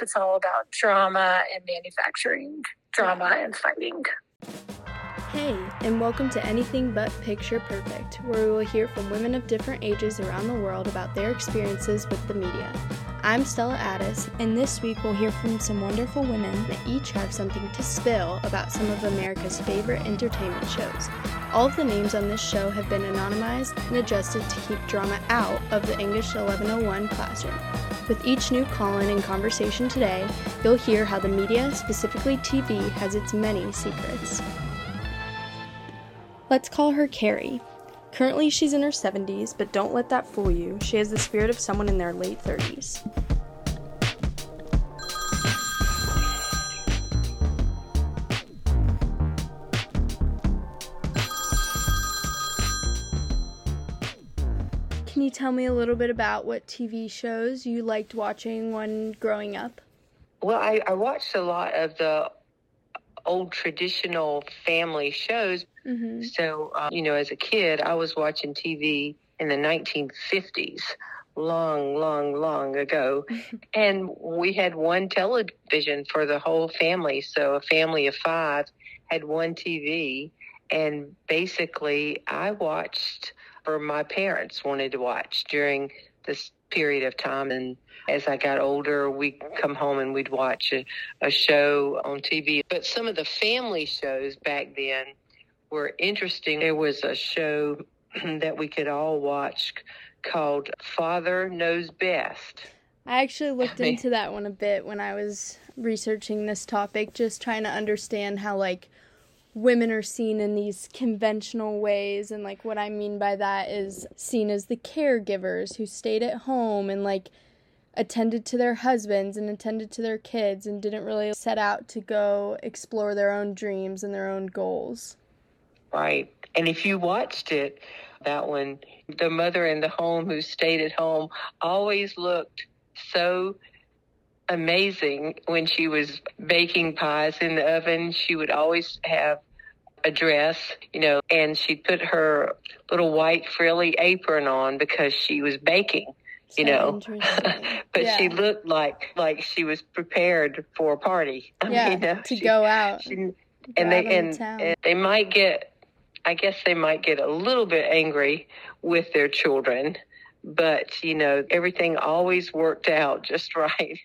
It's all about drama and manufacturing drama and fighting. Hey, and welcome to Anything But Picture Perfect, where we will hear from women of different ages around the world about their experiences with the media. I'm Stella Addis, and this week we'll hear from some wonderful women that each have something to spill about some of America's favorite entertainment shows. All of the names on this show have been anonymized and adjusted to keep drama out of the English 1101 classroom. With each new call in and conversation today, you'll hear how the media, specifically TV, has its many secrets. Let's call her Carrie. Currently, she's in her 70s, but don't let that fool you. She has the spirit of someone in their late 30s. Can you tell me a little bit about what TV shows you liked watching when growing up? Well, I, I watched a lot of the old traditional family shows. Mm-hmm. So, uh, you know, as a kid, I was watching TV in the 1950s, long, long, long ago. and we had one television for the whole family. So, a family of five had one TV. And basically, I watched, or my parents wanted to watch during this period of time. And as I got older, we'd come home and we'd watch a, a show on TV. But some of the family shows back then were interesting. There was a show that we could all watch called Father Knows Best. I actually looked into that one a bit when I was researching this topic, just trying to understand how, like, women are seen in these conventional ways and like what i mean by that is seen as the caregivers who stayed at home and like attended to their husbands and attended to their kids and didn't really set out to go explore their own dreams and their own goals right. And if you watched it that one the mother in the home who stayed at home always looked so amazing when she was baking pies in the oven. She would always have a dress, you know, and she'd put her little white frilly apron on because she was baking, you So know. but she looked like like she was prepared for a party. I yeah mean, uh, to she- go out she- and they out on the and, and they might get I guess they might get a little bit angry with their children, but you know, everything always worked out just right.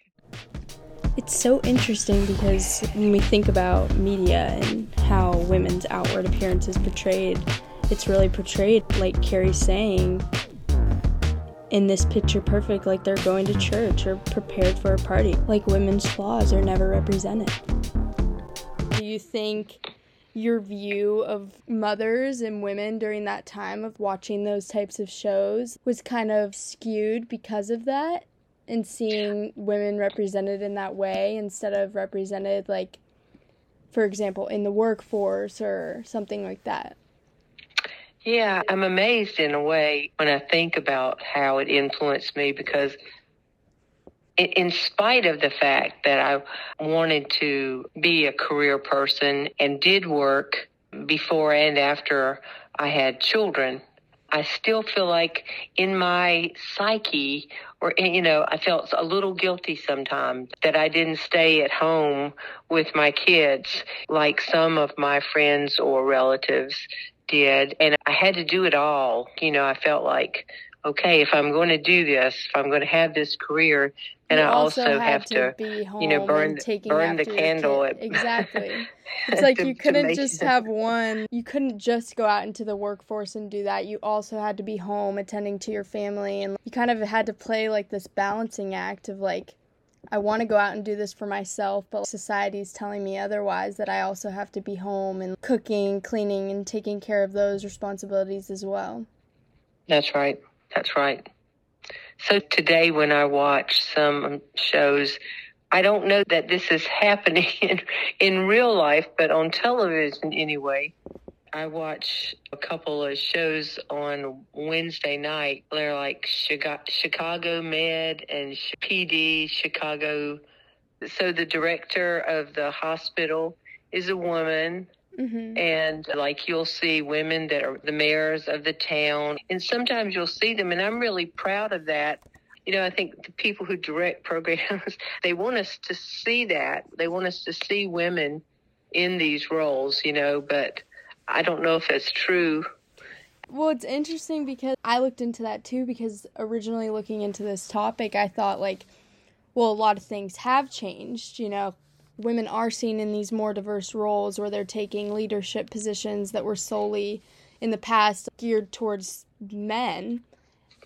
It's so interesting because when we think about media and how women's outward appearance is portrayed, it's really portrayed like Carrie's saying in this picture perfect, like they're going to church or prepared for a party. Like women's flaws are never represented. Do you think your view of mothers and women during that time of watching those types of shows was kind of skewed because of that? and seeing women represented in that way instead of represented like for example in the workforce or something like that Yeah, I'm amazed in a way when I think about how it influenced me because, in, spite of the fact that I wanted to be a career person and did work before and after I had children, I still feel like in my psyche, or, you know, I felt a little guilty sometimes that I didn't stay at home with my kids like some of my friends or relatives did. And I had to do it all. You know, I felt like, okay, if I'm going to do this, if I'm going to have this career, and You I also, have to, be home you know, burn taking burn the candle at- exactly it's like to- you couldn't just it- have one you couldn't just go out into the workforce and do that you also had to be home attending to your family and you kind of had to play like this balancing act of like I want to go out and do this for myself, but society's telling me otherwise that I also have to be home and cooking, cleaning, and taking care of those responsibilities as well. That's right. That's right. So today, when I watch some shows, I don't know that this is happening in, in real life, but on television anyway. I watch a couple of shows on Wednesday night. They're like Chicago, Chicago Med and PD Chicago. So the director of the hospital is a woman hmm and like you'll see women that are the mayors of the town and sometimes you'll see them and i'm really proud of that you know, I think the people who direct programs, they want us to see that. They want us to see women in these roles, you know, but I don't know if that's true. Well, it's interesting because I looked into that too because originally looking into this topic, I thought like, well, a lot of things have changed, you know. Women are seen in these more diverse roles where they're taking leadership positions that were solely in the past geared towards men.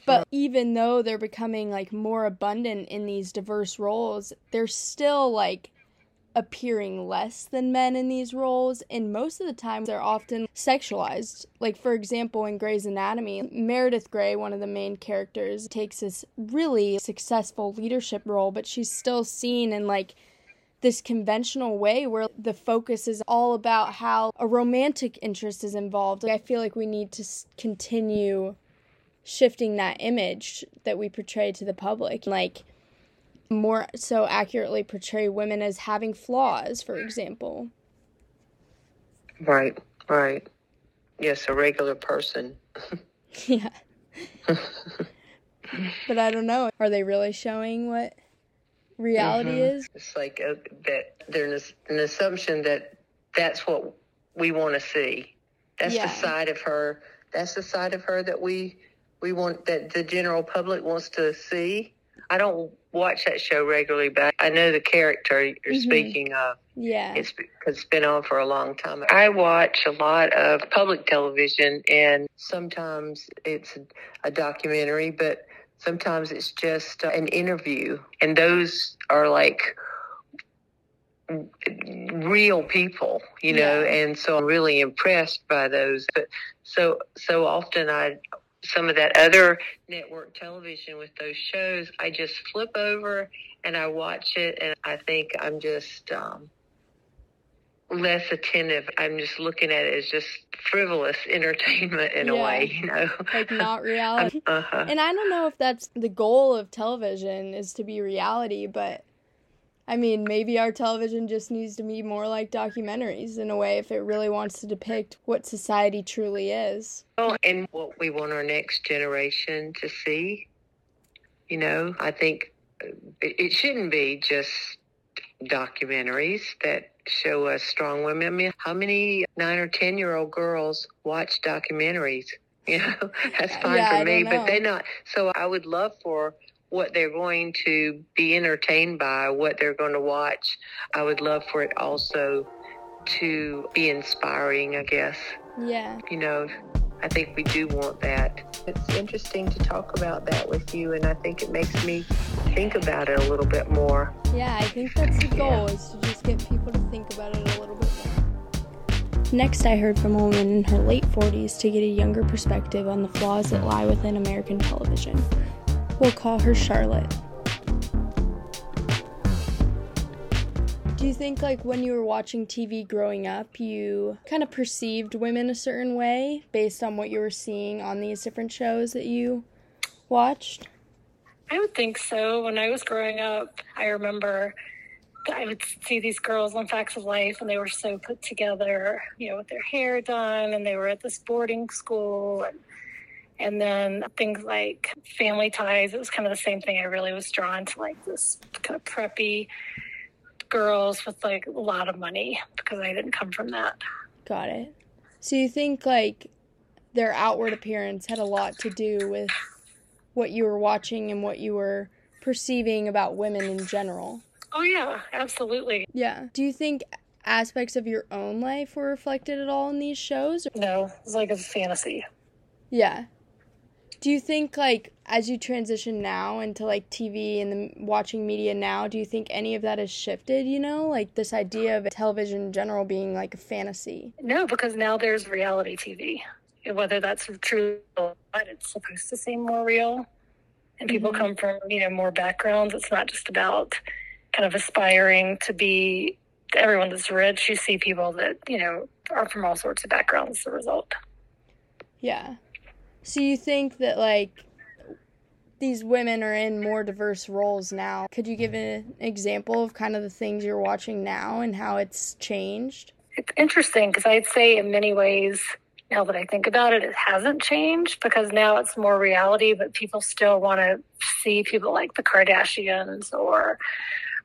But even though they're becoming like more abundant in these diverse roles, they're still like appearing less than men in these roles. And most of the time they're often sexualized. Like for example in Grey's Anatomy Meredith Grey one of the main characters takes this really successful leadership role but she's still seen in like this conventional way where the focus is all about how a romantic interest is involved I feel like we need to continue shifting that image that we portray to the public like more so accurately portray women as having flaws, for example. Right, right. Yes, a regular person. yeah. but I don't know. Are they really showing what reality mm-hmm. is? It's like a, that there's an assumption that that's what we want to see. That's yeah. the side of her. That's the side of her that we we want that the general public wants to see. I don't watch that show regularly, but I know the character you're mm-hmm. speaking of. Yeah. It's, it's been on for a long time. I watch a lot of public television, and sometimes it's a documentary, but sometimes it's just an interview. And those are like real people, you know, yeah. and so I'm really impressed by those. But so so often I some of that other network television with those shows, I just flip over and I watch it, and I think I'm just um, less attentive. I'm just looking at it as just frivolous entertainment in yeah. a way, you know, like not reality. uh-huh. And I don't know if that's the goal of television is to be reality, but I mean, maybe our television just needs to be more like documentaries in a way if it really wants to depict what society truly is. Well, and what we want our next generation to see. You know, I think it shouldn't be just documentaries that show us strong women. I mean, how many nine or 10 year old girls watch documentaries? You know, that's fine yeah, for me, but they're not. So I would love for what they're going to be entertained by, what they're going to watch. I would love for it also to be inspiring, I guess. Yeah. You know, I think we do want that. It's interesting to talk about that with you, and I think it makes me think about it a little bit more. Yeah, I think that's the goal, yeah. is to just get people to think about it a little bit more. Next, I heard from a woman in her late 40s to get a younger perspective on the flaws that lie within American television. We'll call her Charlotte. Do you think, like, when you were watching TV growing up, you kind of perceived women a certain way based on what you were seeing on these different shows that you watched? I would think so. When I was growing up, I remember I would see these girls on Facts of Life, and they were so put together, you know, with their hair done, and they were at this boarding school, and and then things like family ties, it was kind of the same thing. I really was drawn to like this kind of preppy girls with like a lot of money because I didn't come from that. Got it. So you think like their outward appearance had a lot to do with what you were watching and what you were perceiving about women in general? Oh, yeah, absolutely. Yeah. Do you think aspects of your own life were reflected at all in these shows? No, it's like a fantasy. Yeah. Do you think like as you transition now into like TV and the watching media now, do you think any of that has shifted, you know? Like this idea of television in general being like a fantasy? No, because now there's reality TV. Whether that's true not, it's supposed to seem more real. And people mm-hmm. come from, you know, more backgrounds. It's not just about kind of aspiring to be everyone that's rich. You see people that, you know, are from all sorts of backgrounds as a result. Yeah. So you think that like these women are in more diverse roles now. Could you give an example of kind of the things you're watching now and how it's changed? It's interesting because I'd say in many ways now that I think about it, it hasn't changed because now it's more reality, but people still want to see people like the Kardashians or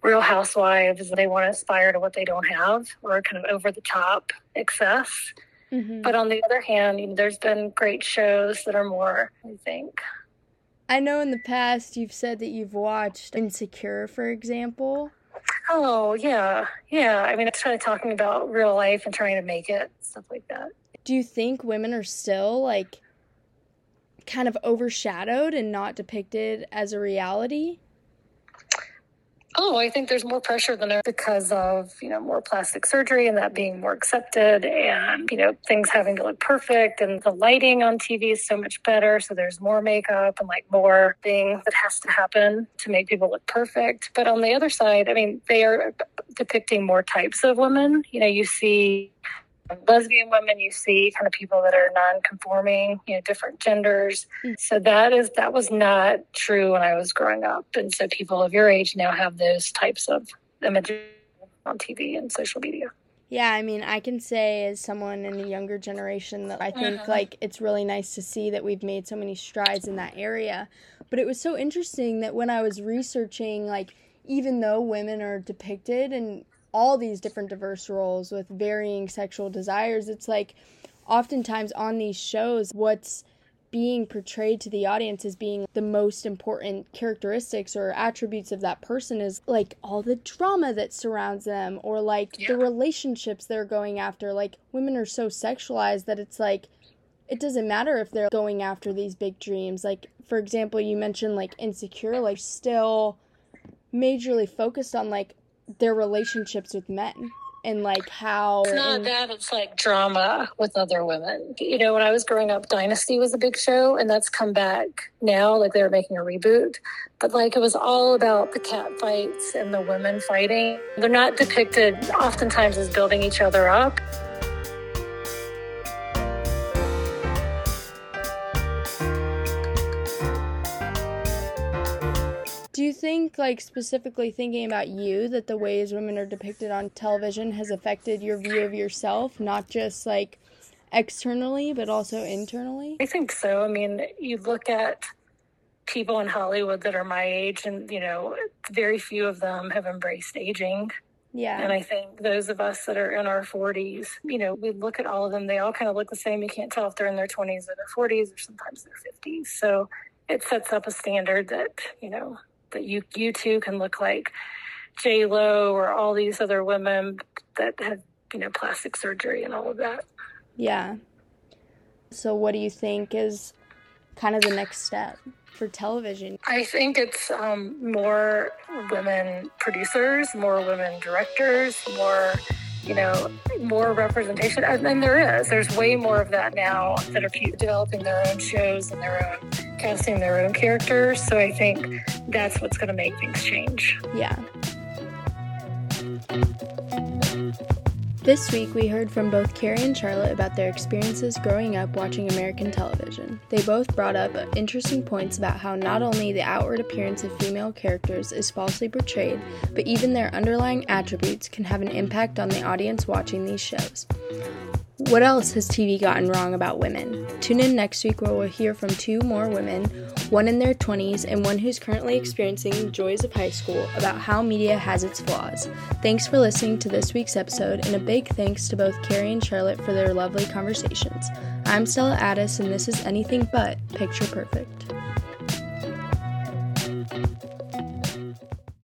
Real Housewives. They want to aspire to what they don't have or kind of over the top excess. Mm-hmm. But on the other hand, you know, there's been great shows that are more, I think. I know in the past you've said that you've watched Insecure, for example. Oh, yeah. Yeah. I mean, it's kind of talking about real life and trying to make it, stuff like that. Do you think women are still like kind of overshadowed and not depicted as a reality? Oh, I think there's more pressure than ever because of, you know, more plastic surgery and that being more accepted and, you know, things having to look perfect and the lighting on TV is so much better. So there's more makeup and like more things that has to happen to make people look perfect. But on the other side, I mean, they are depicting more types of women. You know, you see lesbian women you see kind of people that are non-conforming you know different genders mm. so that is that was not true when i was growing up and so people of your age now have those types of images on tv and social media yeah, I mean, I can say as someone in the younger generation that I think mm-hmm. like it's really nice to see that we've made so many strides in that area. But it was so interesting that when I was researching like even though women are depicted and all these different diverse roles with varying sexual desires. It's like oftentimes on these shows, what's being portrayed to the audience as being the most important characteristics or attributes of that person is like all the drama that surrounds them or like yeah. the relationships they're going after. Like women are so sexualized that it's like it doesn't matter if they're going after these big dreams. Like for example, you mentioned like insecure, like still majorly focused on like their relationships with men and like how it's not that it's like drama with other women. You know when i was growing up dynasty was a big show and that's come back now like they're making a reboot. But like it was all about the cat fights and the women fighting. They're not depicted oftentimes as building each other up think, like, specifically thinking about you, that the ways women are depicted on television has affected your view of yourself, not just like externally, but also internally? I think so. I mean, you look at people in Hollywood that are my age, and, you know, very few of them have embraced aging. Yeah. And I think those of us that are in our 40s, you know, we look at all of them, they all kind of look the same. You can't tell if they're in their 20s or their 40s or sometimes their 50s. So it sets up a standard that, you know, that you you too can look like J Lo or all these other women that had you know plastic surgery and all of that. Yeah. So what do you think is kind of the next step for television? I think it's um, more women producers, more women directors, more you know, more representation. And there is. There's way more of that now that are developing their own shows and their own casting their own characters. So I think that's what's going to make things change. Yeah. This week, we heard from both Carrie and Charlotte about their experiences growing up watching American television. They both brought up interesting points about how not only the outward appearance of female characters is falsely portrayed, but even their underlying attributes can have an impact on the audience watching these shows. What else has TV gotten wrong about women? Tune in next week where we'll hear from two more women, one in their 20s and one who's currently experiencing the joys of high school, about how media has its flaws. Thanks for listening to this week's episode, and a big thanks to both Carrie and Charlotte for their lovely conversations. I'm Stella Addis, and this is Anything But Picture Perfect.